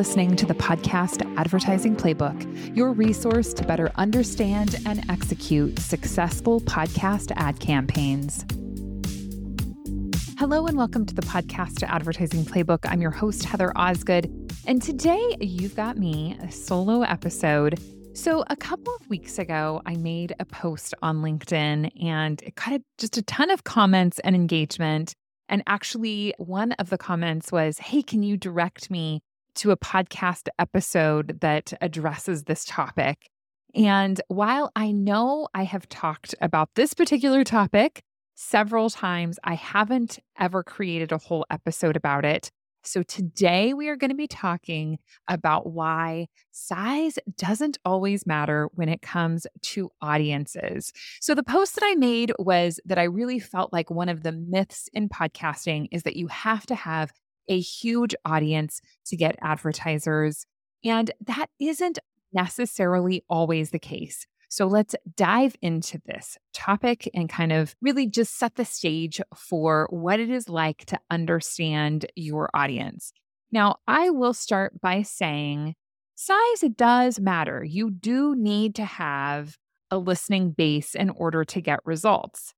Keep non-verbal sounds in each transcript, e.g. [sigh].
listening to the podcast Advertising Playbook, your resource to better understand and execute successful podcast ad campaigns. Hello, and welcome to the podcast Advertising Playbook. I'm your host, Heather Osgood. And today you've got me a solo episode. So, a couple of weeks ago, I made a post on LinkedIn and it got just a ton of comments and engagement. And actually, one of the comments was, Hey, can you direct me to a podcast episode that addresses this topic. And while I know I have talked about this particular topic several times, I haven't ever created a whole episode about it. So today we are going to be talking about why size doesn't always matter when it comes to audiences. So the post that I made was that I really felt like one of the myths in podcasting is that you have to have a huge audience to get advertisers. And that isn't necessarily always the case. So let's dive into this topic and kind of really just set the stage for what it is like to understand your audience. Now, I will start by saying size does matter. You do need to have a listening base in order to get results.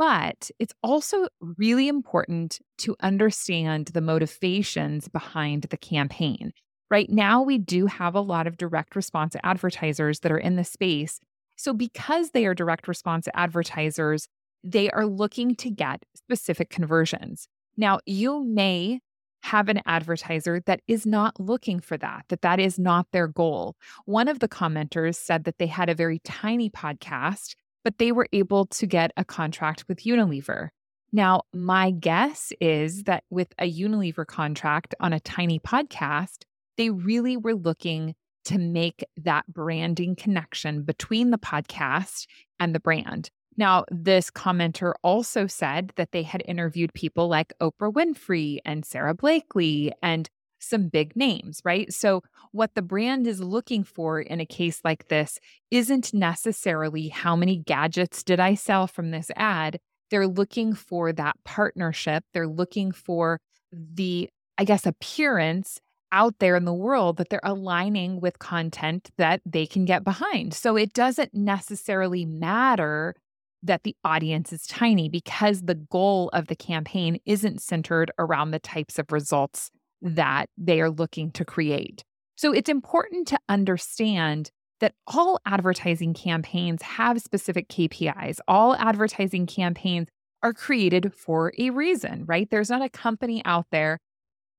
But it's also really important to understand the motivations behind the campaign. Right now, we do have a lot of direct response advertisers that are in the space. So, because they are direct response advertisers, they are looking to get specific conversions. Now, you may have an advertiser that is not looking for that, that that is not their goal. One of the commenters said that they had a very tiny podcast but they were able to get a contract with Unilever. Now, my guess is that with a Unilever contract on a tiny podcast, they really were looking to make that branding connection between the podcast and the brand. Now, this commenter also said that they had interviewed people like Oprah Winfrey and Sara Blakely and some big names, right? So, what the brand is looking for in a case like this isn't necessarily how many gadgets did I sell from this ad. They're looking for that partnership. They're looking for the, I guess, appearance out there in the world that they're aligning with content that they can get behind. So, it doesn't necessarily matter that the audience is tiny because the goal of the campaign isn't centered around the types of results that they are looking to create. So it's important to understand that all advertising campaigns have specific KPIs. All advertising campaigns are created for a reason, right? There's not a company out there,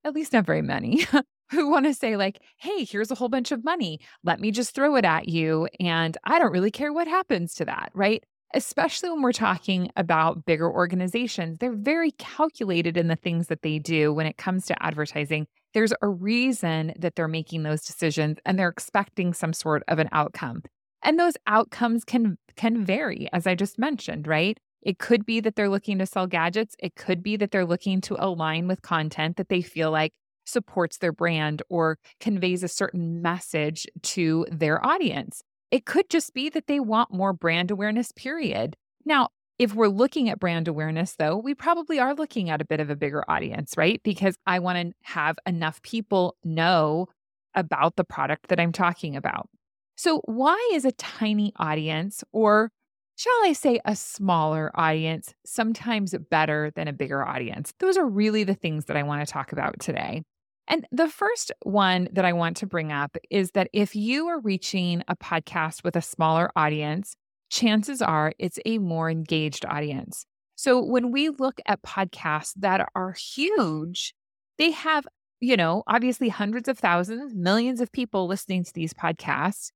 at least not very many, [laughs] who want to say, like, hey, here's a whole bunch of money. Let me just throw it at you. And I don't really care what happens to that, right? Especially when we're talking about bigger organizations. They're very calculated in the things that they do when it comes to advertising. There's a reason that they're making those decisions and they're expecting some sort of an outcome. And those outcomes can can vary as I just mentioned, right? It could be that they're looking to sell gadgets. It could be that they're looking to align with content that they feel like supports their brand or conveys a certain message to their audience. It could just be that they want more brand awareness, period. Now, if we're looking at brand awareness, though, we probably are looking at a bit of a bigger audience, right? Because I want to have enough people know about the product that I'm talking about. So, why is a tiny audience, or shall I say a smaller audience, sometimes better than a bigger audience? Those are really the things that I want to talk about today. And the first one that I want to bring up is that if you are reaching a podcast with a smaller audience, chances are it's a more engaged audience. So when we look at podcasts that are huge, they have, you know, obviously hundreds of thousands, millions of people listening to these podcasts.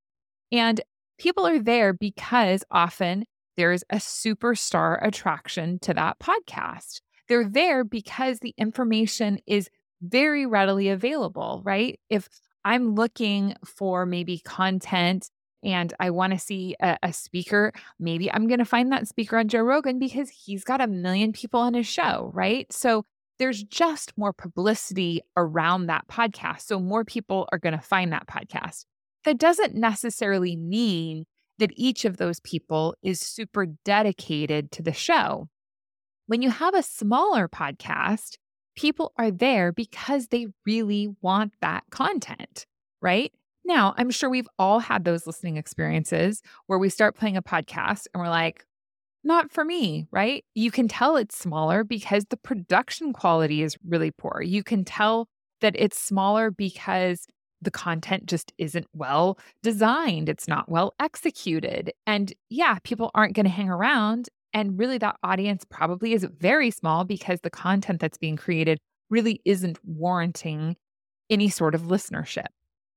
And people are there because often there's a superstar attraction to that podcast. They're there because the information is very readily available, right? If I'm looking for maybe content and I want to see a, a, speaker, maybe I'm going to find that speaker on Joe Rogan because he's got a million people on his show, right? So there's just more publicity around that podcast. So more people are going to find that podcast. That doesn't necessarily mean that each of those people is super dedicated to the show. When you have a smaller podcast, people are there because they really want that content, right? Now, I'm sure we've all had those listening experiences where we start playing a podcast and we're like, not for me, right? You can tell it's smaller because the production quality is really poor. You can tell that it's smaller because the content just isn't well designed, it's not well executed. And yeah, people aren't going to hang around. And really, that audience probably is very small because the content that's being created really isn't warranting any sort of listenership.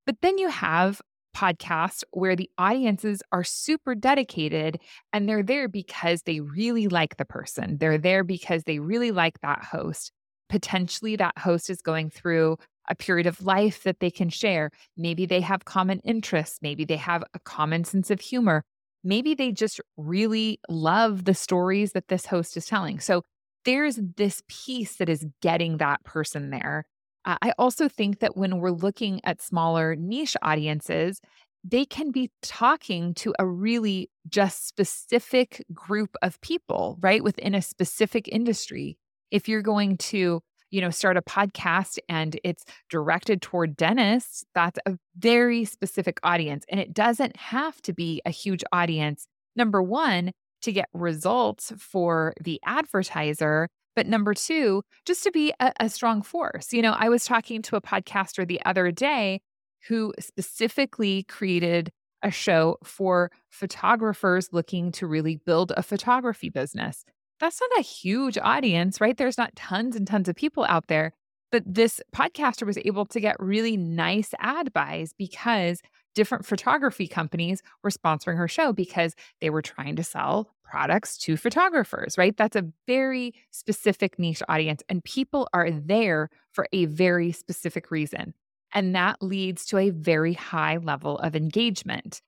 But then you have podcasts where the audiences are super dedicated and they're there because they really like the person. They're there because they really like that host. Potentially, that host is going through a period of life that they can share. Maybe they have common interests. Maybe they have a common sense of humor. Maybe they just really love the stories that this host is telling. So there's this piece that is getting that person there. Uh, I also think that when we're looking at smaller niche audiences, they can be talking to a really just specific group of people, right? Within a specific industry. If you're going to you know, start a podcast and it's directed toward dentists, that's a very specific audience. And it doesn't have to be a huge audience. Number one, to get results for the advertiser. But number two, just to be a, a strong force. You know, I was talking to a podcaster the other day who specifically created a show for photographers looking to really build a photography business that's not a huge audience, right? There's not tons and tons of people out there. But this podcaster was able to get really nice ad buys because different photography companies were sponsoring her show because they were trying to sell products to photographers, right? That's a very specific niche audience, and people are there for a very specific reason. And that leads to a very high level of engagement.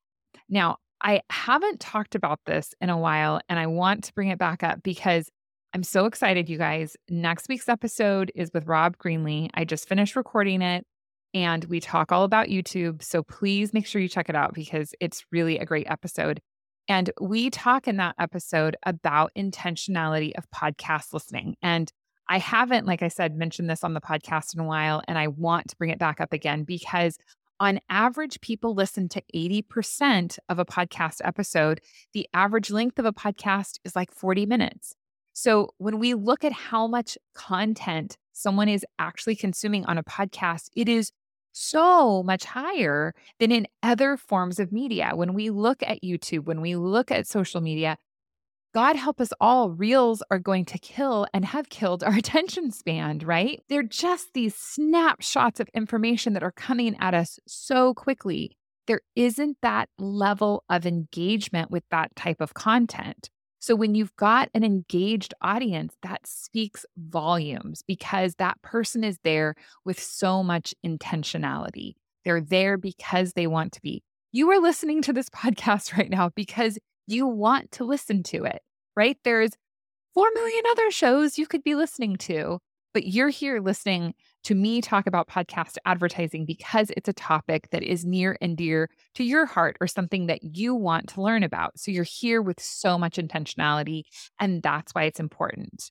Now, I haven't talked about this in a while, and I want to bring it back up because I'm so excited, you guys. Next week's episode is with Rob Greenlee. I just finished recording it and we talk all about YouTube. So please make sure you check it out because it's really a great episode. And we talk in that episode about intentionality of podcast listening. And I haven't, like I said, mentioned this on the podcast in a while, and I want to bring it back up again because on average, people listen to 80% of a podcast episode. The average length of a podcast is like 40 minutes. So when we look at how much content someone is actually consuming on a podcast, it is so much higher than in other forms of media. When we look at YouTube, when we look at social media, God help us all, reels are going to kill and have killed our [laughs] attention span, right? They're just these snapshots of information that are coming at us so quickly. There isn't that level of engagement with that type of content. So, when you've got an engaged audience, that speaks volumes because that person is there with so much intentionality. They're there because they want to be. You are listening to this [laughs] podcast right now because you want to listen to it, right? There's 4 million other shows you could be listening to, but you're here listening to me talk about podcast advertising because it's a topic that is near and dear to your heart or something that you want to learn about. So you're here with so much intentionality, and that's why it's important.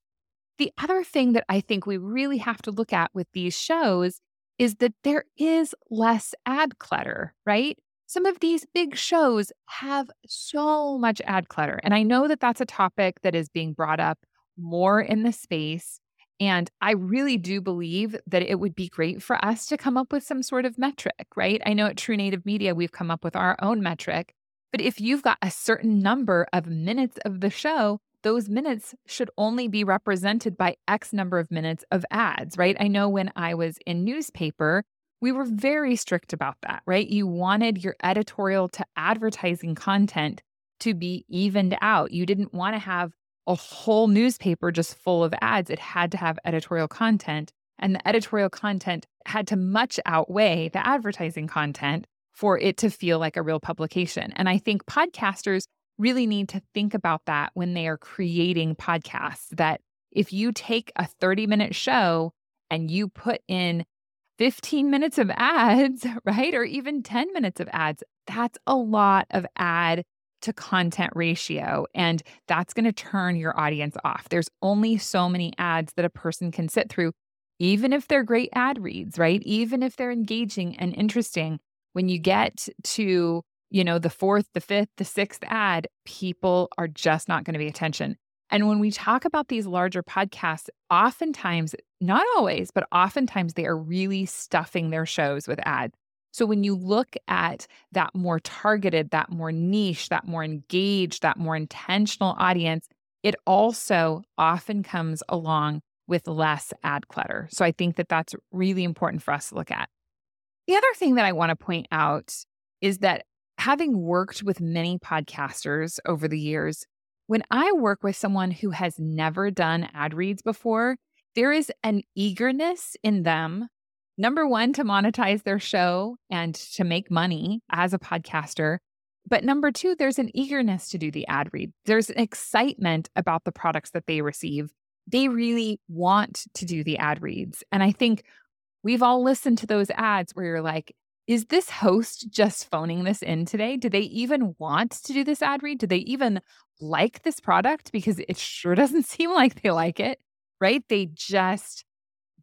The other thing that I think we really have to look at with these shows is that there is less ad clutter, right? Some of these big shows have so much ad clutter. And I know that that's a topic that is being brought up more in the space. And I really do believe that it would be great for us to come up with some sort of metric, right? I know at True Native Media, we've come up with our own metric. But if you've got a certain number of minutes of the show, those minutes should only be represented by X number of minutes of ads, right? I know when I was in newspaper, we were very strict about that, right? You wanted your editorial to advertising content to be evened out. You didn't want to have a whole newspaper just full of ads. It had to have editorial content, and the editorial content had to much outweigh the advertising content for it to feel like a real publication. And I think podcasters really need to think about that when they are creating podcasts that if you take a 30 minute show and you put in 15 minutes of ads, [laughs] right? Or even 10 minutes of ads. That's a lot of ad to content ratio. And that's going to turn your audience off. There's only so many ads that a person can sit through. even if they're great ad reads, right? Even if they're engaging and interesting, when you get to, you know, the fourth, the fifth, the sixth ad, people are just not going to be attention. And when we talk about these larger podcasts, oftentimes, not always, but oftentimes they are really stuffing their shows with ads. So when you look at that more targeted, that more niche, that more engaged, that more intentional audience, it also often comes along with less ad clutter. So I think that that's really important for us to look at. The other thing that I want to point out is that having worked with many podcasters over the years, when I work with someone who has never done ad reads before, there is an eagerness in them, number one, to monetize their show and to make money as a podcaster. But number two, there's an eagerness to do the ad read. There's an excitement about the products that they receive. They really want to do the ad reads. And I think we've all listened to those ads where you're like, is this host just phoning this in today? Do they even want to do this ad read? Do they even like this product? Because it sure [laughs] doesn't seem like they like it, right? They just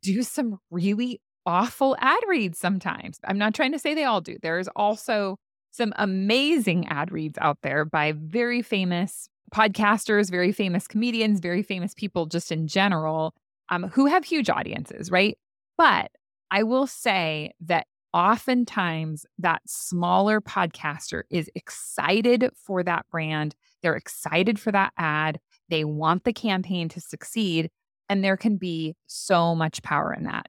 do some really awful ad reads sometimes. I'm not trying to say they all do. There's also some amazing ad reads out there by very famous podcasters, very famous comedians, very famous people just in general um, who have huge audiences, right? But I will say that oftentimes that smaller podcaster is excited for that brand. They're excited for that ad. They want the campaign to succeed. And there can be so much power in that.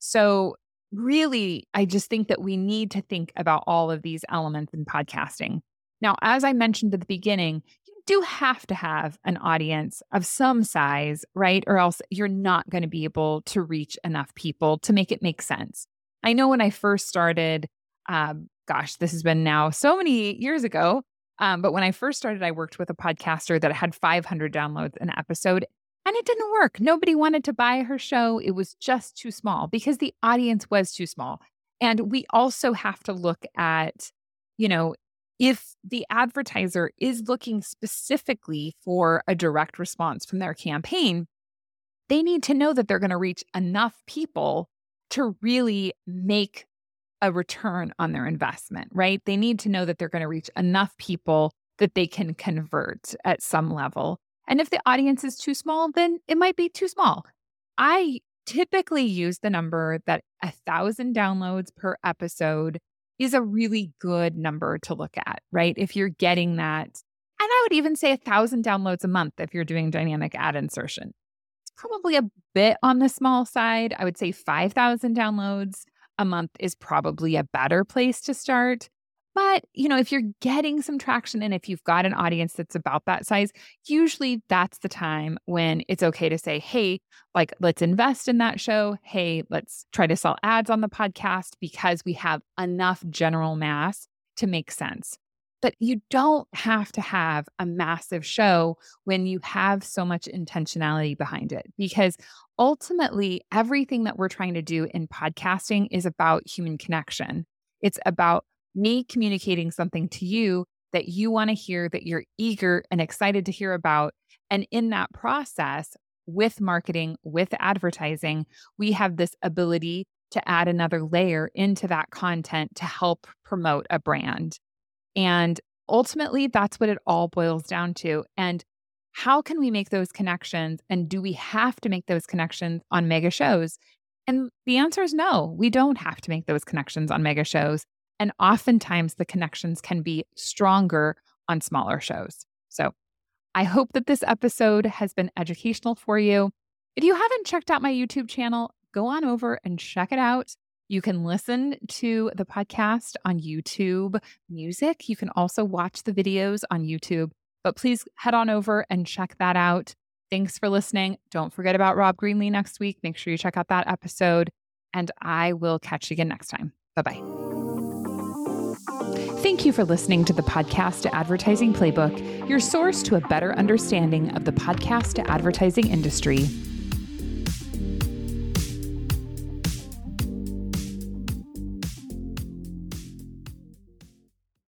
So, really, I just think that we need to think about all of these elements in podcasting. Now, as I mentioned at the beginning, you do have to have an audience of some size, right? Or else you're not going to be able to reach enough people to make it make sense. I know when I first started, um, gosh, this has been now so many years ago. Um, but when I first started, I worked with a podcaster that had 500 downloads an episode, and it didn't work. Nobody wanted to buy her show. It was just too small because the audience was too small. And we also have to look at, you know, if the advertiser is looking specifically for a direct response from their campaign, they need to know that they're going to reach enough people to really make a return on their investment, right? They need to know that they're going to reach enough people that they can convert at some level. And if the audience is too small, then it might be too small. I typically use the number that a thousand downloads per episode is a really good number to look at, right? If you're getting that, and I would even say a thousand downloads a month if you're doing dynamic ad insertion probably a bit on the small side. I would say 5,000 downloads a month is probably a better place to start. But, you know, if you're getting some traction and if you've got an audience that's about that size, usually that's the time when it's okay to say, hey, like, let's invest in that show. Hey, let's try to sell ads on the podcast because we have enough general mass to make sense. But you don't have to have a massive show when you have so much intentionality behind it, because ultimately, everything that we're trying to do in podcasting is about human connection. It's about me communicating something to you that you want to hear, that you're eager and excited to hear about. And in that process, with marketing, with advertising, we have this ability to add another layer into that content to help promote a brand. And ultimately, that's what it all boils down to. And how can we make those connections? And do we have to make those connections on mega shows? And the answer is no, we don't have to make those connections on mega shows. And oftentimes the connections can be stronger on smaller shows. So I hope that this episode has been educational for you. If you haven't checked out my YouTube channel, go on over and check it out. You can listen to the podcast on YouTube Music. You can also watch the videos on YouTube, but please head on over and check that out. Thanks for listening. Don't forget about Rob Greenlee next week. Make sure you check out that episode, and I will catch you again next time. Bye bye. Thank you for listening to the Podcast to Advertising Playbook, your source to a better understanding of the podcast to advertising industry.